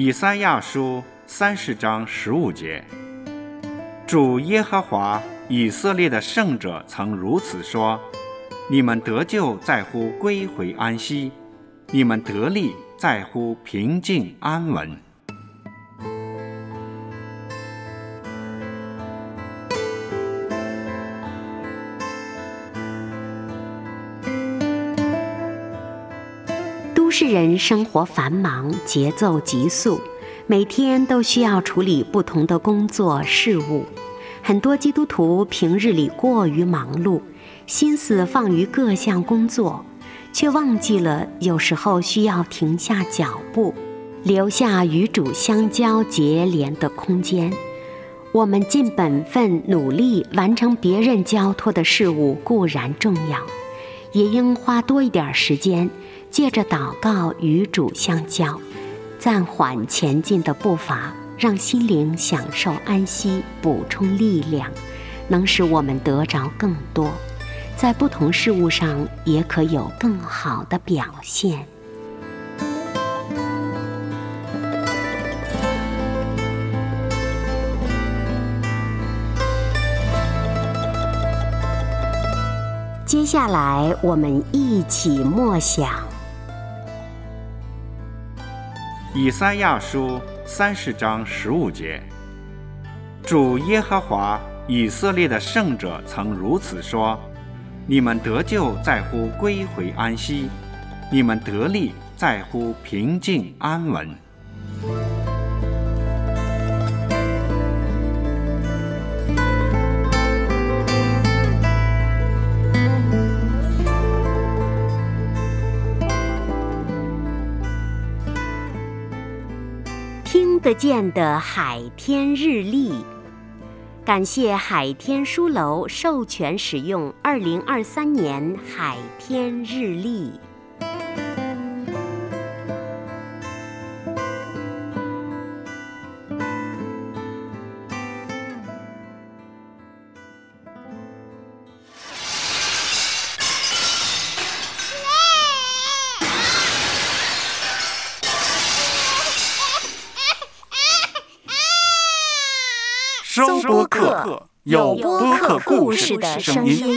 以赛亚书三十章十五节，主耶和华以色列的圣者曾如此说：“你们得救在乎归回安息，你们得力在乎平静安稳。”都市人生活繁忙，节奏急速，每天都需要处理不同的工作事务。很多基督徒平日里过于忙碌，心思放于各项工作，却忘记了有时候需要停下脚步，留下与主相交结连的空间。我们尽本分努力完成别人交托的事物固然重要，也应花多一点时间。借着祷告与主相交，暂缓前进的步伐，让心灵享受安息，补充力量，能使我们得着更多，在不同事物上也可有更好的表现。接下来，我们一起默想。以赛亚书三十章十五节，主耶和华以色列的圣者曾如此说：“你们得救在乎归回安息，你们得力在乎平静安稳。”得见的海天日历，感谢海天书楼授权使用二零二三年海天日历。收播客，有播客故事的声音。